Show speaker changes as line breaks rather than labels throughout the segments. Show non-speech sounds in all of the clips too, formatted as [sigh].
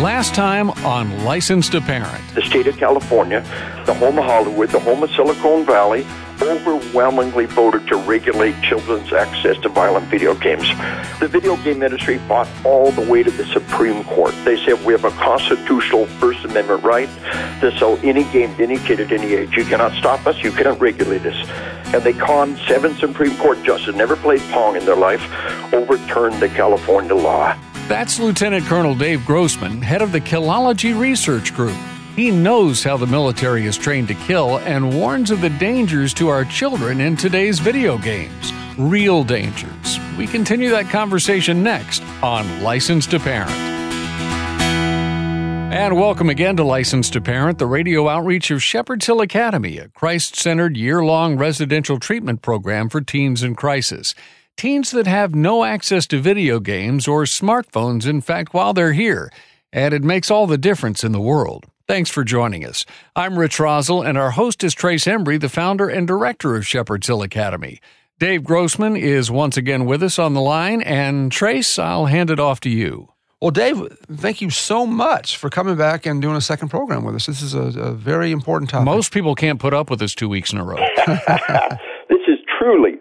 Last time on Licensed to Parent.
The state of California, the home of Hollywood, the home of Silicon Valley, overwhelmingly voted to regulate children's access to violent video games. The video game industry fought all the way to the Supreme Court. They said we have a constitutional First Amendment right to sell any game to any kid at any age. You cannot stop us. You cannot regulate us. And they conned seven Supreme Court justices, never played Pong in their life, overturned the California law.
That's Lieutenant Colonel Dave Grossman, head of the Killology Research Group. He knows how the military is trained to kill and warns of the dangers to our children in today's video games. Real dangers. We continue that conversation next on License to Parent. And welcome again to License to Parent, the radio outreach of Shepherd's Hill Academy, a Christ centered year long residential treatment program for teens in crisis teens that have no access to video games or smartphones, in fact, while they're here. And it makes all the difference in the world. Thanks for joining us. I'm Rich Rosell, and our host is Trace Embry, the founder and director of Shepherd's Hill Academy. Dave Grossman is once again with us on the line, and Trace, I'll hand it off to you.
Well, Dave, thank you so much for coming back and doing a second program with us. This is a, a very important topic.
Most people can't put up with this two weeks in a row. [laughs] [laughs]
this is truly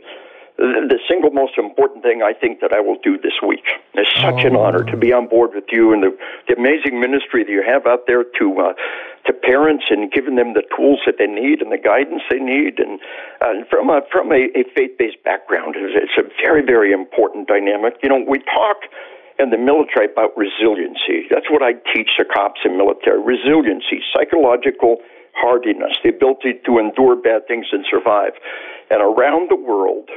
the single most important thing I think that I will do this week. It's such oh. an honor to be on board with you and the, the amazing ministry that you have out there to uh, to parents and giving them the tools that they need and the guidance they need. And, uh, from a from a, a faith based background, it's a very very important dynamic. You know, we talk in the military about resiliency. That's what I teach the cops and military: resiliency, psychological hardiness, the ability to endure bad things and survive. And around the world,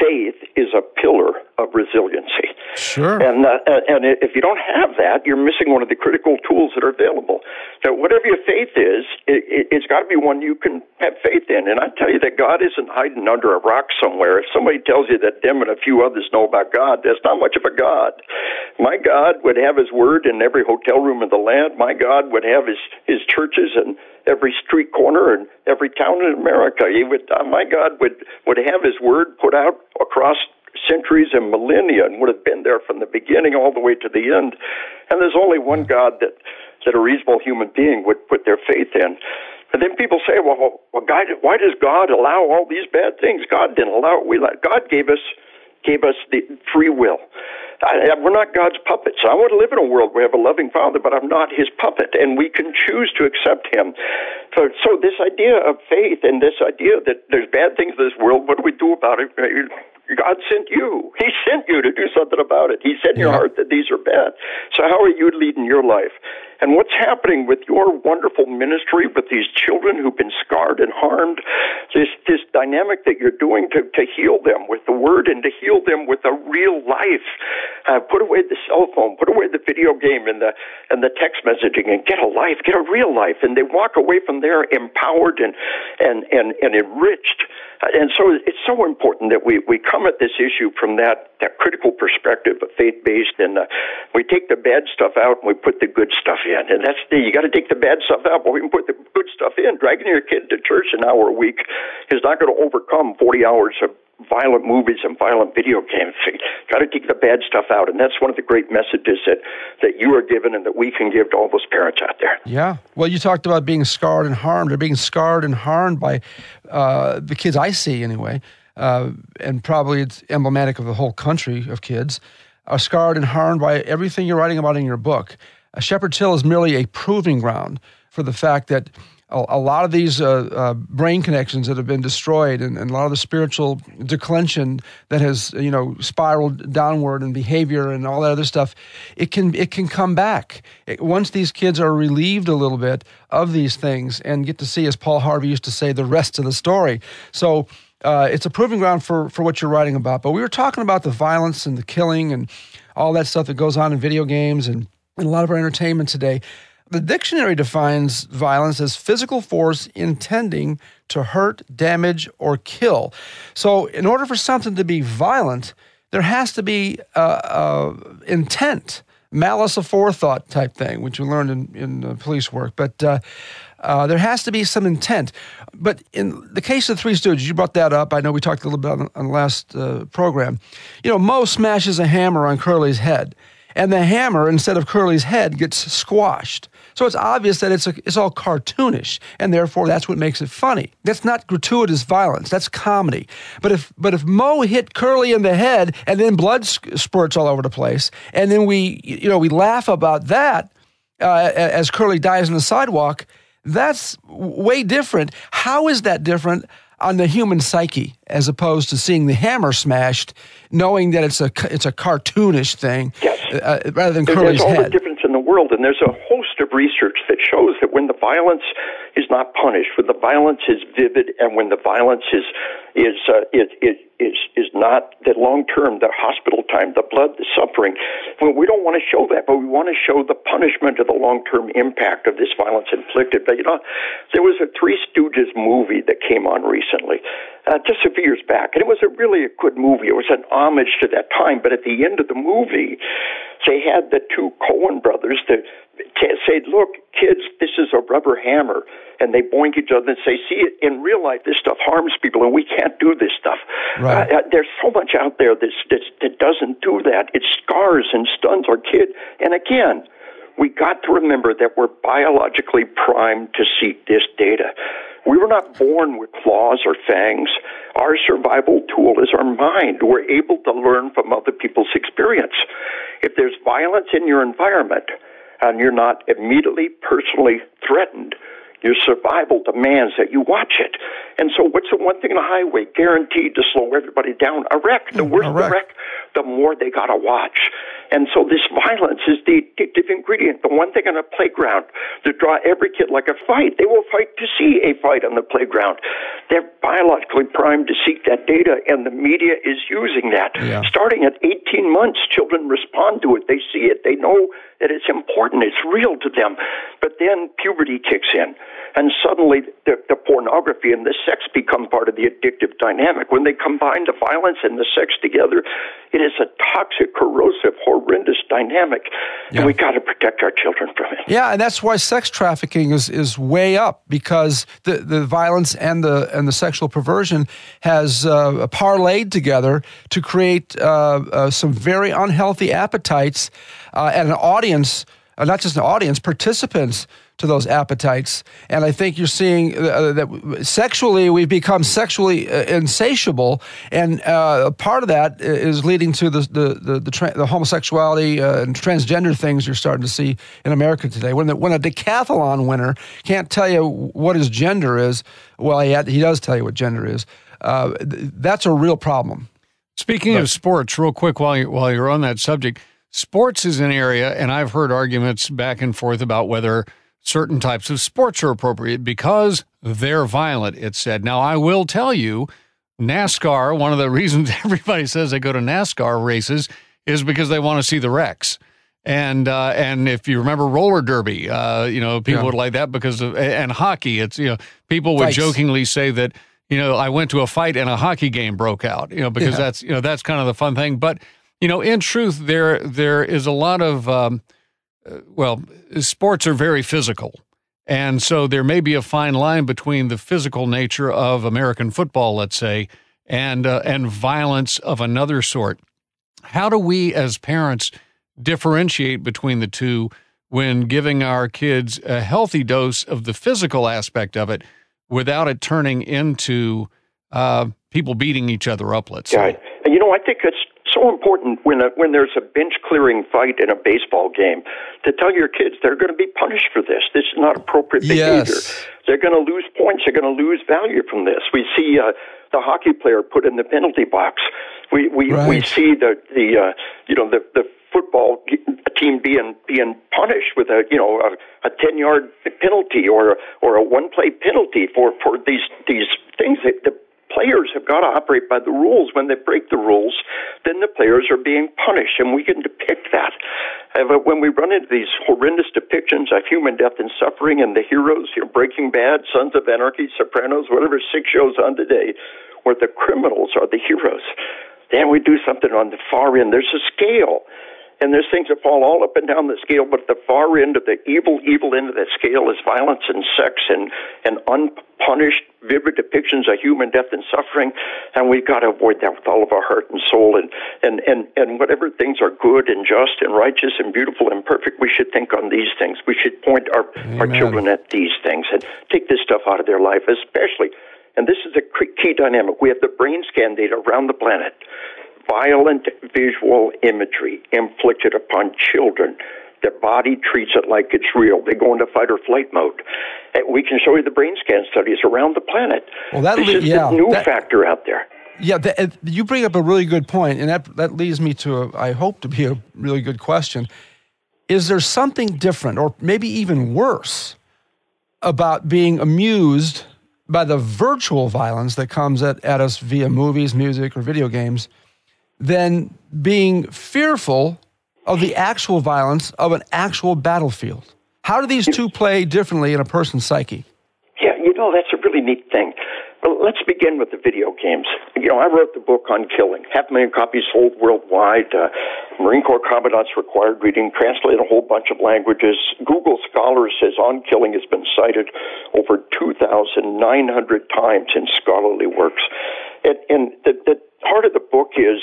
faith is a pillar of resiliency.
Sure.
And uh, and if you don't have that, you're missing one of the critical tools that are available. So whatever your faith is, it, has got to be one you can have faith in. And I tell you that God isn't hiding under a rock somewhere. If somebody tells you that them and a few others know about God, that's not much of a God. My God would have His word in every hotel room in the land. My God would have His His churches and every street corner and every town in America. He would, uh, my God would would have His word put out across centuries and millennia and would have been there from the beginning all the way to the end. And there's only one God that that a reasonable human being would put their faith in. And then people say, well, well, God, why does God allow all these bad things? God didn't allow it. We let, God gave us gave us the free will. I, we're not God's puppets. I want to live in a world where we have a loving Father, but I'm not His puppet, and we can choose to accept Him. So, so this idea of faith and this idea that there's bad things in this world, what do we do about it? God sent you. He sent you to do something about it. He said in your heart that these are bad. So how are you leading your life? And what's happening with your wonderful ministry with these children who've been scarred and harmed? This this dynamic that you're doing to, to heal them with the word and to heal them with a real life. Uh, put away the cell phone, put away the video game and the and the text messaging and get a life, get a real life. And they walk away from there empowered and and, and, and enriched and so it's so important that we, we come at this issue from that, that critical perspective of faith based, and uh, we take the bad stuff out and we put the good stuff in. And that's the, you got to take the bad stuff out, but we can put the good stuff in. Dragging your kid to church an hour a week is not going to overcome 40 hours of violent movies and violent video games. [laughs] Got to take the bad stuff out, and that's one of the great messages that that you are given and that we can give to all those parents out there.
Yeah. Well, you talked about being scarred and harmed. They're being scarred and harmed by uh, the kids I see anyway, uh, and probably it's emblematic of the whole country of kids are scarred and harmed by everything you're writing about in your book. Uh, Shepherd's Hill is merely a proving ground for the fact that a, a lot of these uh, uh, brain connections that have been destroyed and, and, a lot of the spiritual declension that has you know spiraled downward and behavior and all that other stuff it can it can come back it, once these kids are relieved a little bit of these things and get to see as paul harvey used to say the rest of the story so uh, it's a proving ground for, for what you're writing about but we were talking about the violence and the killing and all that stuff that goes on in video games and, and a lot of our entertainment today the dictionary defines violence as physical force intending to hurt, damage, or kill. So, in order for something to be violent, there has to be uh, uh, intent, malice aforethought type thing, which we learned in, in uh, police work. But uh, there has to be some intent. But in the case of the Three Stooges, you brought that up. I know we talked a little bit on, on the last uh, program. You know, Moe smashes a hammer on Curly's head and the hammer instead of Curly's head gets squashed. So it's obvious that it's a, it's all cartoonish, and therefore that's what makes it funny. That's not gratuitous violence. That's comedy. But if but if Moe hit Curly in the head and then blood spurts all over the place, and then we you know we laugh about that uh, as Curly dies on the sidewalk, that's way different. How is that different? on the human psyche as opposed to seeing the hammer smashed, knowing that it's a it's a cartoonish thing,
yes.
uh, rather than
There's
Curly's
all
head.
the difference in the world, and there's a host of research that shows that when the violence is not punished, when the violence is vivid, and when the violence is is uh, it, it is is not the long term, the hospital time, the blood, the suffering. Well, we don't want to show that, but we want to show the punishment of the long term impact of this violence inflicted. But you know, there was a Three Stooges movie that came on recently, uh, just a few years back, and it was a really a good movie. It was an homage to that time. But at the end of the movie, they had the two Cohen brothers to say, "Look, kids, this is a rubber hammer." and they boink each other and say, "See, in real life, this stuff harms people, and we can't do this stuff." Right. Uh, uh, there's so much out there that's, that's, that doesn't do that. It scars and stuns our kid. And again, we got to remember that we're biologically primed to seek this data. We were not born with claws or fangs. Our survival tool is our mind. We're able to learn from other people's experience. If there's violence in your environment and you're not immediately personally threatened, your survival demands that you watch it. And so, what's the one thing on the highway guaranteed to slow everybody down? A wreck. The mm, worse the wreck, the more they got to watch. And so, this violence is the addictive ingredient. The one thing on a playground to draw every kid like a fight. They will fight to see a fight on the playground. They're biologically primed to seek that data, and the media is using that. Yeah. Starting at 18 months, children respond to it. They see it. They know that it's important. It's real to them. But then puberty kicks in and suddenly the, the, pornography and the sex become part of the addictive dynamic. When they combine the violence and the sex together, it is a toxic, corrosive, horrendous dynamic, yeah. and we got to protect our children from it.
Yeah, and that's why sex trafficking is, is way up because the, the violence and the and the sexual perversion has uh, parlayed together to create uh, uh, some very unhealthy appetites uh, and an audience, uh, not just an audience, participants to those appetites. And I think you're seeing uh, that sexually we've become sexually uh, insatiable, and uh, part of that is leading to the the the, the, tra- the homosexuality uh, and transgender things you're starting to see in America today. When the, when a decathlon winner can't tell you what his gender is, well, he, had, he does tell you what gender is. Uh, that's a real problem.
Speaking but, of sports, real quick, while you while you're on that subject. Sports is an area, and I've heard arguments back and forth about whether certain types of sports are appropriate because they're violent, it said. Now, I will tell you, NASCAR, one of the [laughs] reasons everybody says they go to NASCAR races is because they want to see the wrecks. And uh, and if you remember roller derby, uh, you know people yeah. would like that because of and hockey. It's you know people would Fights. jokingly say that you know I went to a fight and a hockey game broke out. You know because yeah. that's you know that's kind of the fun thing. But you know in truth there there is a lot of um, uh, well, sports are very physical. And so there may be a fine line between the physical nature of American football, let's say, and uh, and violence of another sort. How do we as parents differentiate between the two when giving our kids a healthy dose of the physical aspect of it without it turning into uh, people beating each other up, let's say?
Right. You know, I think it's so important when a, when there's a bench clearing fight in a baseball game to tell your kids they're going to be punished for this. This is not appropriate behavior.
Yes.
They're going to lose points. They're going to lose value from this. We see uh, the hockey player put in the penalty box. We we right. we see the the uh, you know the the football team being being punished with a you know a, a ten yard penalty or or a one play penalty for for these these things that the players have got to operate by the rules. When they break the rules, then the players are being punished, and we can depict that. Uh, but when we run into these horrendous depictions of human death and suffering, and the heroes, you know, Breaking Bad, Sons of Anarchy, Sopranos, whatever six shows on today, where the criminals are the heroes, then we do something on the far end. There's a scale. And there's things that fall all up and down the scale, but the far end of the evil, evil end of that scale is violence and sex and, and unpunished, vivid depictions of human death and suffering. And we've got to avoid that with all of our heart and soul. And, and, and, and whatever things are good and just and righteous and beautiful and perfect, we should think on these things. We should point our, our children at these things and take this stuff out of their life, especially. And this is a key dynamic. We have the brain scan data around the planet violent visual imagery inflicted upon children. Their body treats it like it's real. They go into fight or flight mode. And we can show you the brain scan studies around the planet.
Well, that
this is
yeah,
the new
that,
factor out there.
Yeah, you bring up a really good point, and that that leads me to a, I hope to be a really good question. Is there something different, or maybe even worse, about being amused by the virtual violence that comes at, at us via movies, music, or video games? Than being fearful of the actual violence of an actual battlefield. How do these two play differently in a person's psyche?
Yeah, you know, that's a really neat thing. Well, let's begin with the video games. You know, I wrote the book on killing. Half a million copies sold worldwide. Uh, Marine Corps commandants required reading, translated a whole bunch of languages. Google Scholar says on killing has been cited over 2,900 times in scholarly works. And, and the, the part of the book is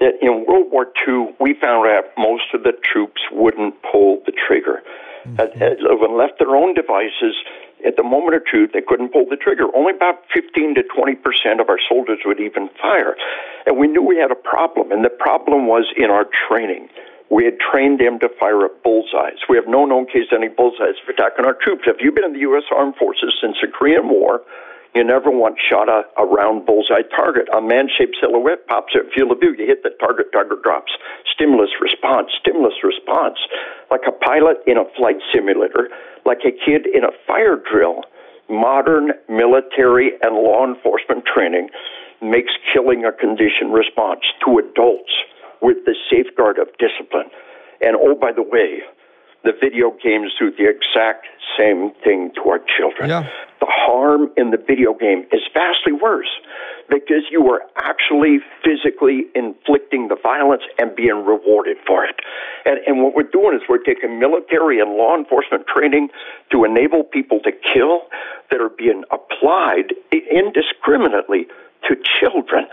that in World War II, we found out most of the troops wouldn't pull the trigger. Mm-hmm. when left their own devices, at the moment of truth, they couldn't pull the trigger. Only about 15 to 20 percent of our soldiers would even fire. And we knew we had a problem, and the problem was in our training. We had trained them to fire at bullseyes. We have no known case of any bullseyes for attacking our troops. If you've been in the U.S. Armed Forces since the Korean War, you never once shot a, a round bullseye target. A man shaped silhouette pops at field of view. You hit the target, target drops. Stimulus response, stimulus response. Like a pilot in a flight simulator, like a kid in a fire drill. Modern military and law enforcement training makes killing a condition response to adults with the safeguard of discipline. And oh, by the way, the video games do the exact same thing to our children.
Yeah.
The harm in the video game is vastly worse because you are actually physically inflicting the violence and being rewarded for it. And, and what we're doing is we're taking military and law enforcement training to enable people to kill that are being applied indiscriminately to children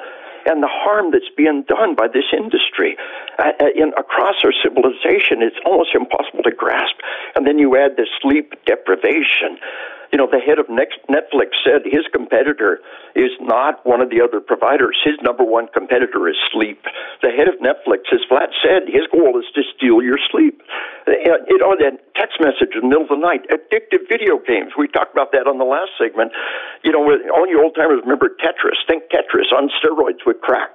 and the harm that's being done by this industry uh, uh, in, across our civilization. It's almost impossible to grasp. And then you add the sleep deprivation. You know, the head of Netflix said his competitor is not one of the other providers. His number one competitor is sleep. The head of Netflix has flat said his goal is to steal your sleep. Uh, you know, that text message in the middle of the night, addictive video games. We talked about that on the last segment. You know, all you old timers remember Tetris. Think Tetris on steroids with crack.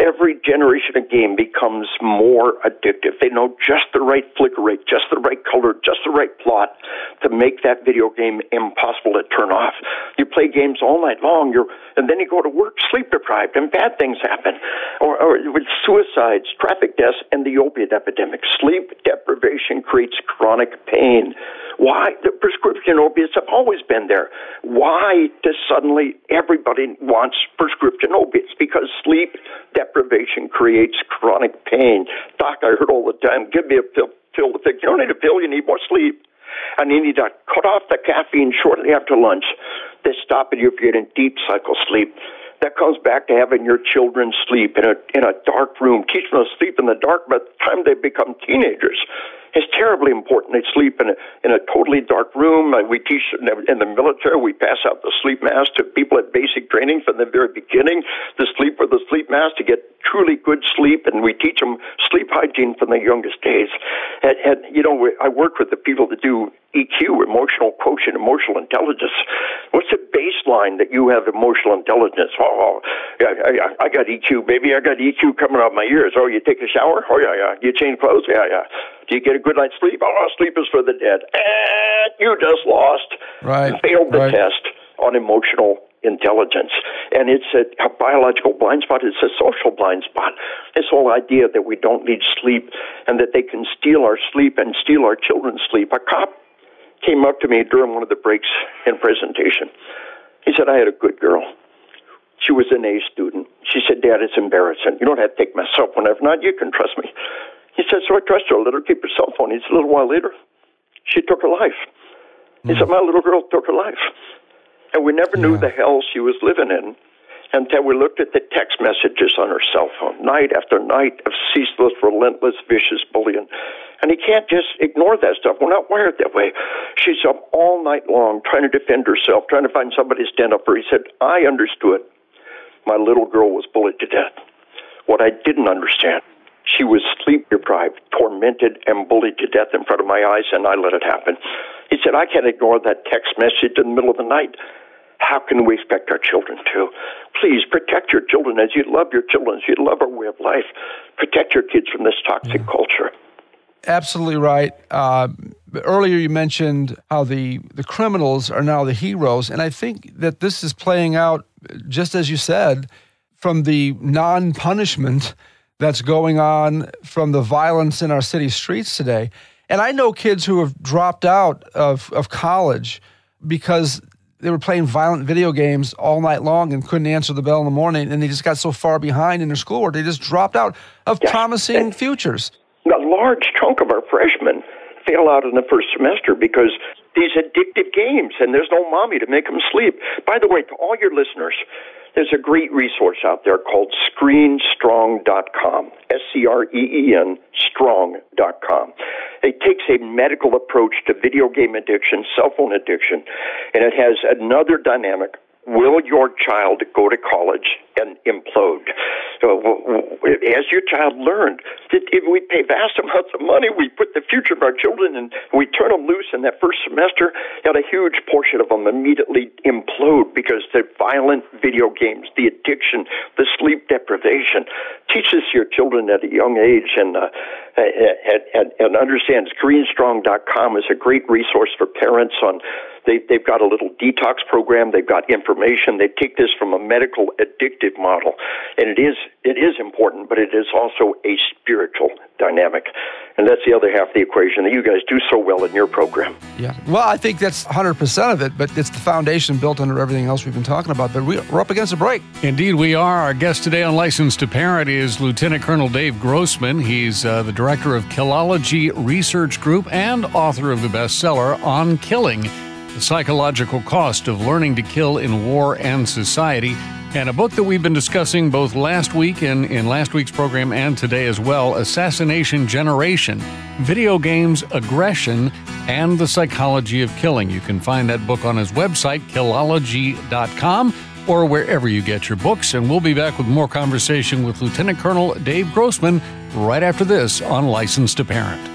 Every generation of game becomes more addictive. They know just the right flicker rate, just the right color, just the right plot to make that video game impossible to turn off. You play games all night long, you're, and then you go to work sleep deprived, and bad things happen. Or, or with suicides, traffic deaths, and the opiate epidemic. Sleep deprivation creates chronic pain. Why? The prescription opiates have always been there. Why does suddenly everybody wants prescription opiates? Because sleep deprivation creates chronic pain. Doc, I heard all the time, give me a pill, pill to fix. You don't need a pill, you need more sleep. And you need to cut off the caffeine shortly after lunch This stop you from getting deep cycle sleep that comes back to having your children sleep in a in a dark room, teach them to sleep in the dark by the time they become teenagers is terribly important. They sleep in a, in a totally dark room. Uh, we teach in the military, we pass out the sleep mask to people at basic training from the very beginning to sleep with the sleep mask to get truly good sleep, and we teach them sleep hygiene from the youngest days. And, and you know, I work with the people that do EQ, emotional quotient, emotional intelligence. What's the baseline that you have emotional intelligence? Oh, oh yeah, I, I got EQ, baby. I got EQ coming out my ears. Oh, you take a shower? Oh, yeah, yeah. You change clothes? Yeah, yeah. Do you get a good night's sleep? Oh, sleep is for the dead. And you just lost.
Right.
Failed the
right.
test on emotional intelligence. And it's a, a, biological blind spot. It's a social blind spot. This whole idea that we don't need sleep and that they can steal our sleep and steal our children's sleep. A cop came up to me during one of the breaks in presentation. He said, I had a good girl. She was an A student. She said, Dad, it's embarrassing. You don't have to take myself whenever not. You can trust me. He said, so I trusted her, let her keep her cell phone. He said, a little while later, she took her life. He said, hmm. my little girl took her life. And we never knew the hell she was living in until we looked at the text messages on her cell phone, night after night of ceaseless, relentless, vicious bullying. And he can't just ignore that stuff. We're not wired that way. She's up all night long trying to defend herself, trying to find somebody to stand up for. He said, I understood my little girl was bullied to death. What I didn't understand, she was sleep deprived, tormented, and bullied to death in front of my eyes, and I let it happen. He said, I can't ignore that text message in the middle of the night. How can we expect our children to? Please protect your children as you love your children, as you love our way of life. Protect your kids from this toxic culture.
Absolutely right. Uh, earlier, you mentioned how the, the criminals are now the heroes, and I think that this is playing out just as you said from the non punishment that's going on from the violence in our city streets today. And I know kids who have dropped out of, of college because they were playing violent video games all night long and couldn't answer the bell in the morning, and they just got so far behind in their schoolwork, they just dropped out of
Yeah.
promising futures.
Large chunk of our freshmen fail out in the first semester because these addictive games and there's no mommy to make them sleep. By the way, to all your listeners, there's a great resource out there called screenstrong.com. S C R E E N strong.com. It takes a medical approach to video game addiction, cell phone addiction, and it has another dynamic Will your child go to college and implode? So, as your child learned, we pay vast amounts of money, we put the future of our children and we turn them loose in that first semester, yet a huge portion of them immediately implode because the violent video games, the addiction, the sleep deprivation. teaches your children at a young age and, uh, and, and, and understand ScreenStrong.com is a great resource for parents on they, they've got a little detox program. They've got information. They take this from a medical addictive model, and it is it is important, but it is also a spiritual dynamic, and that's the other half of the equation that you guys do so well in your program.
Yeah. Well, I think that's 100% of it, but it's the foundation built under everything else we've been talking about. But we- we're up against a break.
Indeed, we are. Our guest today on License to Parent is Lieutenant Colonel Dave Grossman. He's uh, the director of Killology Research Group and author of the bestseller On Killing The Psychological Cost of Learning to Kill in War and Society. And a book that we've been discussing both last week and in last week's program and today as well Assassination Generation Video Games, Aggression, and the Psychology of Killing. You can find that book on his website, killology.com or wherever you get your books. And we'll be back with more conversation with Lieutenant Colonel Dave Grossman right after this on License to Parent.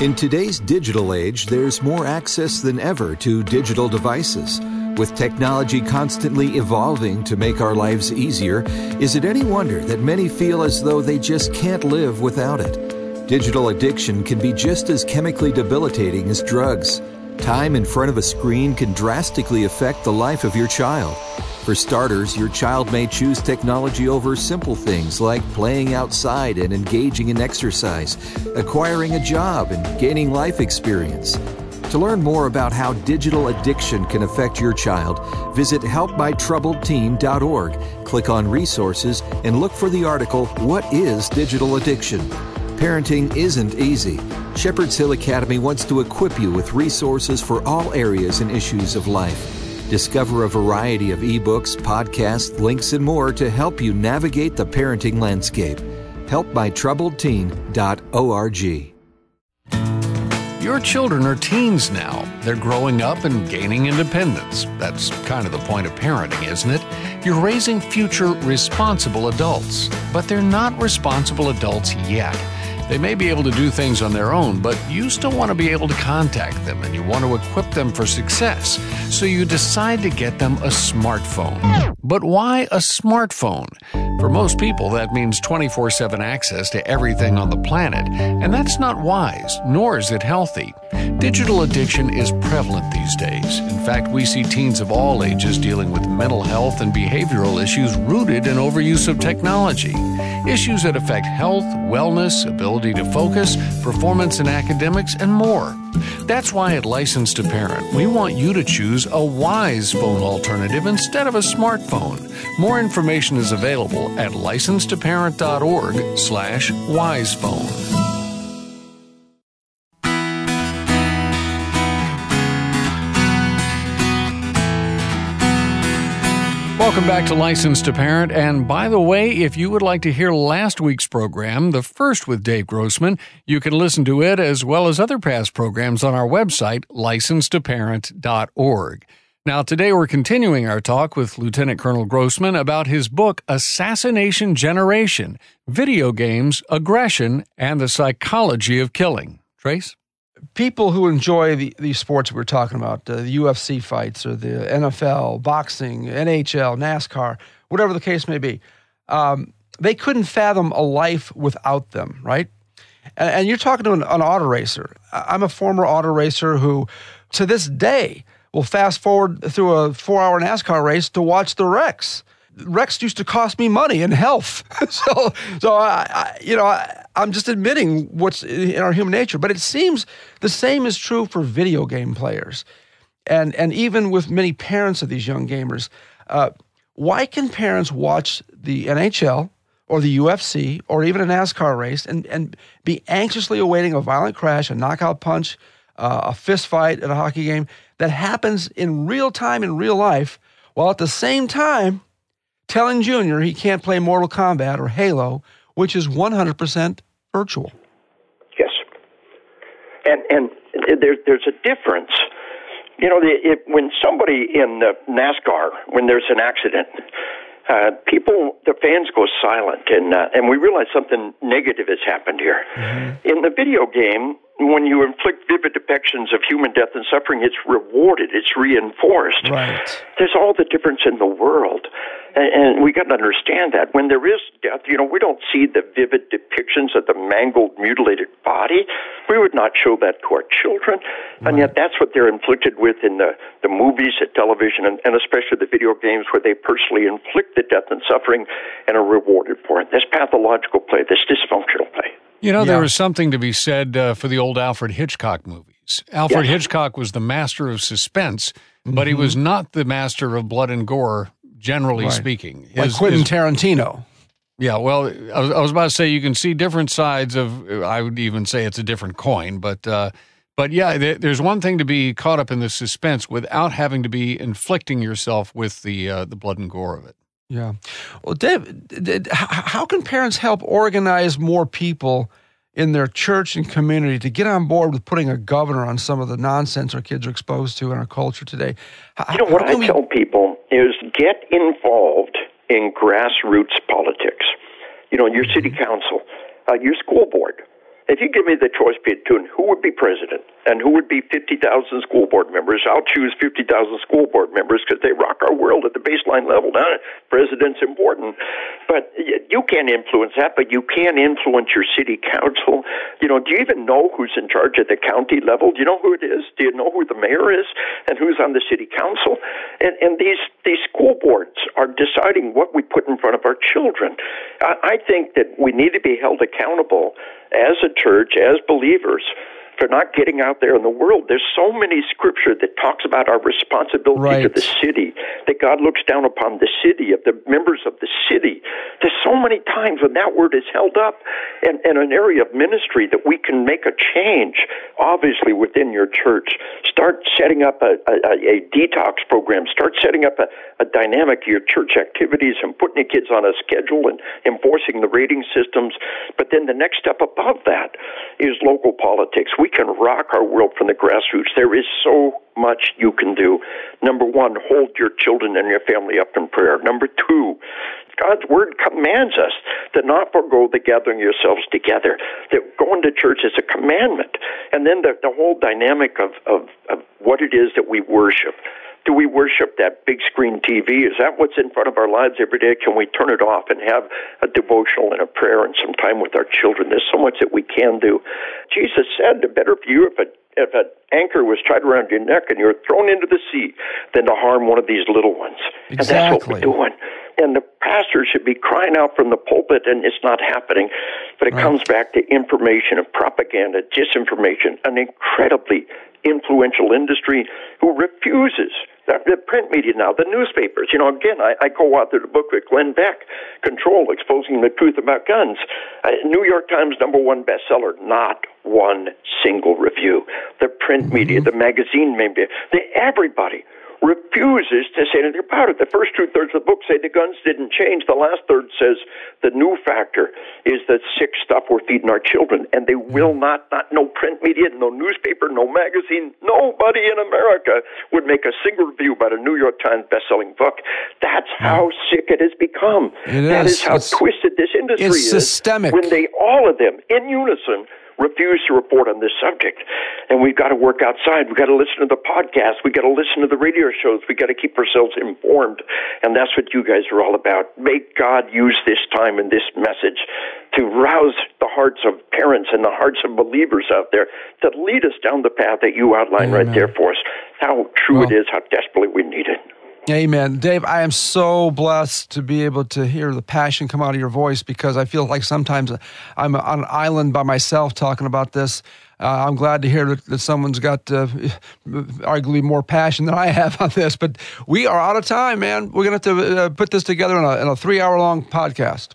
In today's digital age, there's more access than ever to digital devices. With technology constantly evolving to make our lives easier, is it any wonder that many feel as though they just can't live without it? Digital addiction can be just as chemically debilitating as drugs. Time in front of a screen can drastically affect the life of your child. For starters, your child may choose technology over simple things like playing outside and engaging in exercise, acquiring a job, and gaining life experience. To learn more about how digital addiction can affect your child, visit helpmytroubledteen.org, click on resources, and look for the article What is Digital Addiction? Parenting isn't easy. Shepherd's Hill Academy wants to equip you with resources for all areas and issues of life. Discover a variety of ebooks, podcasts, links, and more to help you navigate the parenting landscape. HelpMyTroubledTeen.org.
Your children are teens now. They're growing up and gaining independence. That's kind of the point of parenting, isn't it? You're raising future responsible adults, but they're not responsible adults yet. They may be able to do things on their own, but you still want to be able to contact them and you want to equip them for success. So you decide to get them a smartphone. But why a smartphone? For most people, that means 24 7 access to everything on the planet, and that's not wise, nor is it healthy. Digital addiction is prevalent these days. In fact, we see teens of all ages dealing with mental health and behavioral issues rooted in overuse of technology. Issues that affect health, wellness, ability to focus, performance in academics, and more. That's why at Licensed to Parent, we want you to choose a wise phone alternative instead of a smartphone. More information is available at license2parent.org slash wisephone. Welcome back to License to Parent. And by the way, if you would like to hear last week's program, the first with Dave Grossman, you can listen to it as well as other past programs on our website, license2parent.org. Now, today we're continuing our talk with Lieutenant Colonel Grossman about his book, Assassination Generation Video Games, Aggression, and the Psychology of Killing. Trace?
People who enjoy the, these sports we're talking about, uh, the UFC fights or the NFL, boxing, NHL, NASCAR, whatever the case may be, um, they couldn't fathom a life without them, right? And, and you're talking to an, an, auto racer. I'm a former auto racer who, to this day, will fast forward through a four hour NASCAR race to watch the wrecks. Wrecks used to cost me money and health. [laughs] so, so I, I you know, I, I'm just admitting what's in our human nature. But it seems the same is true for video game players, and and even with many parents of these young gamers. Uh, why can parents watch the NHL or the UFC or even a NASCAR race and, and be anxiously awaiting a violent crash, a knockout punch, uh, a fist fight at a hockey game that happens in real time in real life, while at the same time telling Junior he can't play Mortal Kombat or Halo, which is 100% virtual.
Yes. And, and there, there's a difference. You know, the, it, when somebody in NASCAR, when there's an accident, uh, people, the fans go silent, and uh, and we realize something negative has happened here. Mm-hmm. In the video game, when you inflict vivid depictions of human death and suffering, it's rewarded, it's reinforced.
Right.
There's all the difference in the world. And, and we got to understand that. When there is death, you know, we don't see the vivid depictions of the mangled, mutilated body. We would not show that to our children. Right. And yet that's what they're inflicted with in the, the movies, at television, and, and especially the video games where they personally inflict the death and suffering and are rewarded for it. This pathological play, this dysfunctional play.
You know, yeah. there was something to be said uh, for the old Alfred Hitchcock movies. Alfred yes. Hitchcock was the master of suspense, mm-hmm. but he was mm-hmm. not the master of blood and gore, generally right. speaking.
His, like Quentin his, Tarantino.
Yeah, well, I was, I was, about to say you can see different sides of. I would even say it's a different coin, but uh, but yeah, there's one thing to be caught up in the suspense without having to be inflicting yourself with the uh, the blood and gore of it.
Yeah. Well, Dave, how can parents help organize more people in their church and community to get on board with putting a governor on some of the nonsense our kids are exposed to in our culture today?
How, you know, what I we... tell people is get involved in grassroots politics. You know, your city council, uh, your school board, if you give me the choice between who would be president and who would be 50,000 school board members, I'll choose 50,000 school board members because they rock our world at the baseline level. Now, president's important, but you can't influence that, but you can influence your city council. You know, do you even know who's in charge at the county level? Do you know who it is? Do you know who the mayor is and who's on the city council? And, and these, these school boards are deciding what we put in front of our children. I, I think that we need to be held accountable as a church, as believers, for not getting out there in the world. There's so many scripture that talks about our responsibility right. to the city, that God looks down upon the city, of the members of the city. There's so many times when that word is held up in, in an area of ministry that we can make a change, obviously, within your church. Start setting up a, a, a detox program. Start setting up a, a dynamic of your church activities and putting the kids on a schedule and enforcing the rating systems. But then the next step above that is local politics. We can rock our world from the grassroots. There is so much you can do. Number one, hold your children and your family up in prayer. Number two, God's word commands us to not forego the gathering yourselves together. That going to church is a commandment. And then the, the whole dynamic of, of, of what it is that we worship. Do we worship that big screen TV? Is that what's in front of our lives every day? Can we turn it off and have a devotional and a prayer and some time with our children? There's so much that we can do. Jesus said, "The better for you if a if an anchor was tied around your neck and you were thrown into the sea than to harm one of these little ones."
Exactly.
And that's what we're doing. and the pastor should be crying out from the pulpit, and it's not happening. But it right. comes back to information and propaganda, disinformation, an incredibly influential industry who refuses the print media now, the newspapers. You know, again, I, I co-authored a book with Glenn Beck, Control, Exposing the Truth About Guns. Uh, New York Times number one bestseller, not one single review. The print mm-hmm. media, the magazine media, the, everybody refuses to say anything about it. The first two thirds of the book say the guns didn't change. The last third says the new factor is the sick stuff we're feeding our children, and they will hmm. not, not no print media, no newspaper, no magazine, nobody in America would make a single review about a New York Times best-selling book. That's hmm. how sick it has become.
It
that
is.
is how
it's,
twisted this industry
it's
is.
Systemic.
When they all of them in unison refuse to report on this subject. And we've got to work outside. We've got to listen to the podcast. We've got to listen to the radio shows. We've got to keep ourselves informed. And that's what you guys are all about. Make God use this time and this message to rouse the hearts of parents and the hearts of believers out there to lead us down the path that you outlined Amen. right there for us. How true well, it is, how desperately we need it.
Amen. Dave, I am so blessed to be able to hear the passion come out of your voice because I feel like sometimes I'm on an island by myself talking about this. Uh, I'm glad to hear that, that someone's got uh, arguably more passion than I have on this, but we are out of time, man. We're going to have to uh, put this together in a, in a three hour long podcast.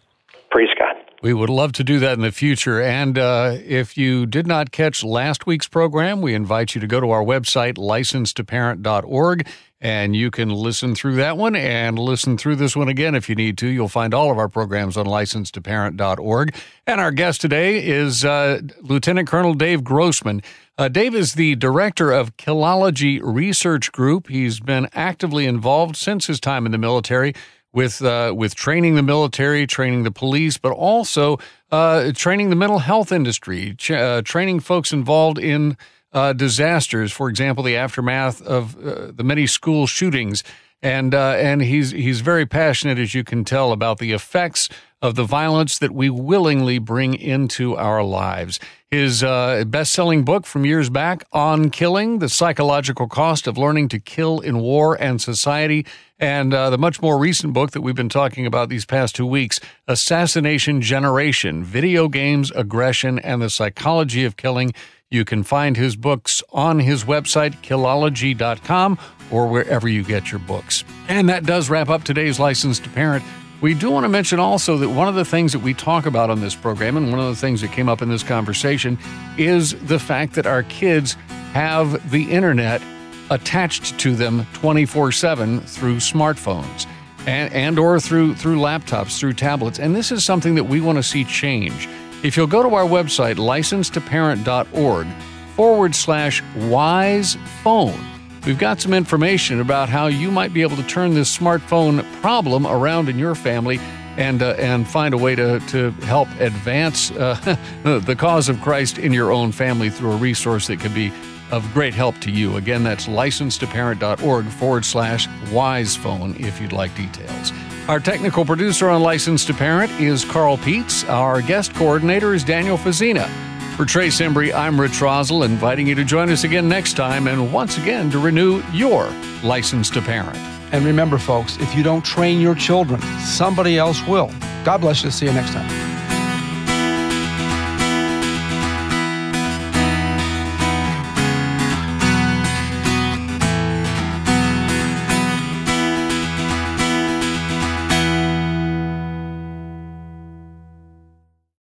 Praise God.
We would love to do that in the future. And uh, if you did not catch last week's program, we invite you to go to our website, licensedtoparent.org, and you can listen through that one and listen through this one again if you need to. You'll find all of our programs on licensedtoparent.org. And our guest today is uh, Lieutenant Colonel Dave Grossman. Uh, Dave is the director of Killology Research Group. He's been actively involved since his time in the military with uh, with training the military, training the police, but also uh, training the mental health industry, ch- uh, training folks involved in uh, disasters. For example, the aftermath of uh, the many school shootings, and uh, and he's he's very passionate, as you can tell, about the effects of the violence that we willingly bring into our lives. His best-selling book from years back, "On Killing: The Psychological Cost of Learning to Kill in War and Society." And uh, the much more recent book that we've been talking about these past two weeks Assassination Generation Video Games, Aggression, and the Psychology of Killing. You can find his books on his website, killology.com, or wherever you get your books. And that does wrap up today's License to Parent. We do want to mention also that one of the things that we talk about on this program, and one of the things that came up in this conversation, is the fact that our kids have the internet attached to them 24/7 through smartphones and, and or through through laptops, through tablets. And this is something that we want to see change. If you'll go to our website, licensedtoparent.org forward slash wise phone, we've got some information about how you might be able to turn this smartphone problem around in your family and uh, and find a way to to help advance uh, [laughs] the cause of Christ in your own family through a resource that could be of great help to you. Again, that's licensedtoparent.org forward slash wisephone if you'd like details. Our technical producer on Licensed to Parent is Carl Peets. Our guest coordinator is Daniel Fazina. For Trace Embry, I'm Rich Rosell, inviting you to join us again next time and once again to renew your license to parent.
And remember, folks, if you don't train your children, somebody else will. God bless you. See you next time.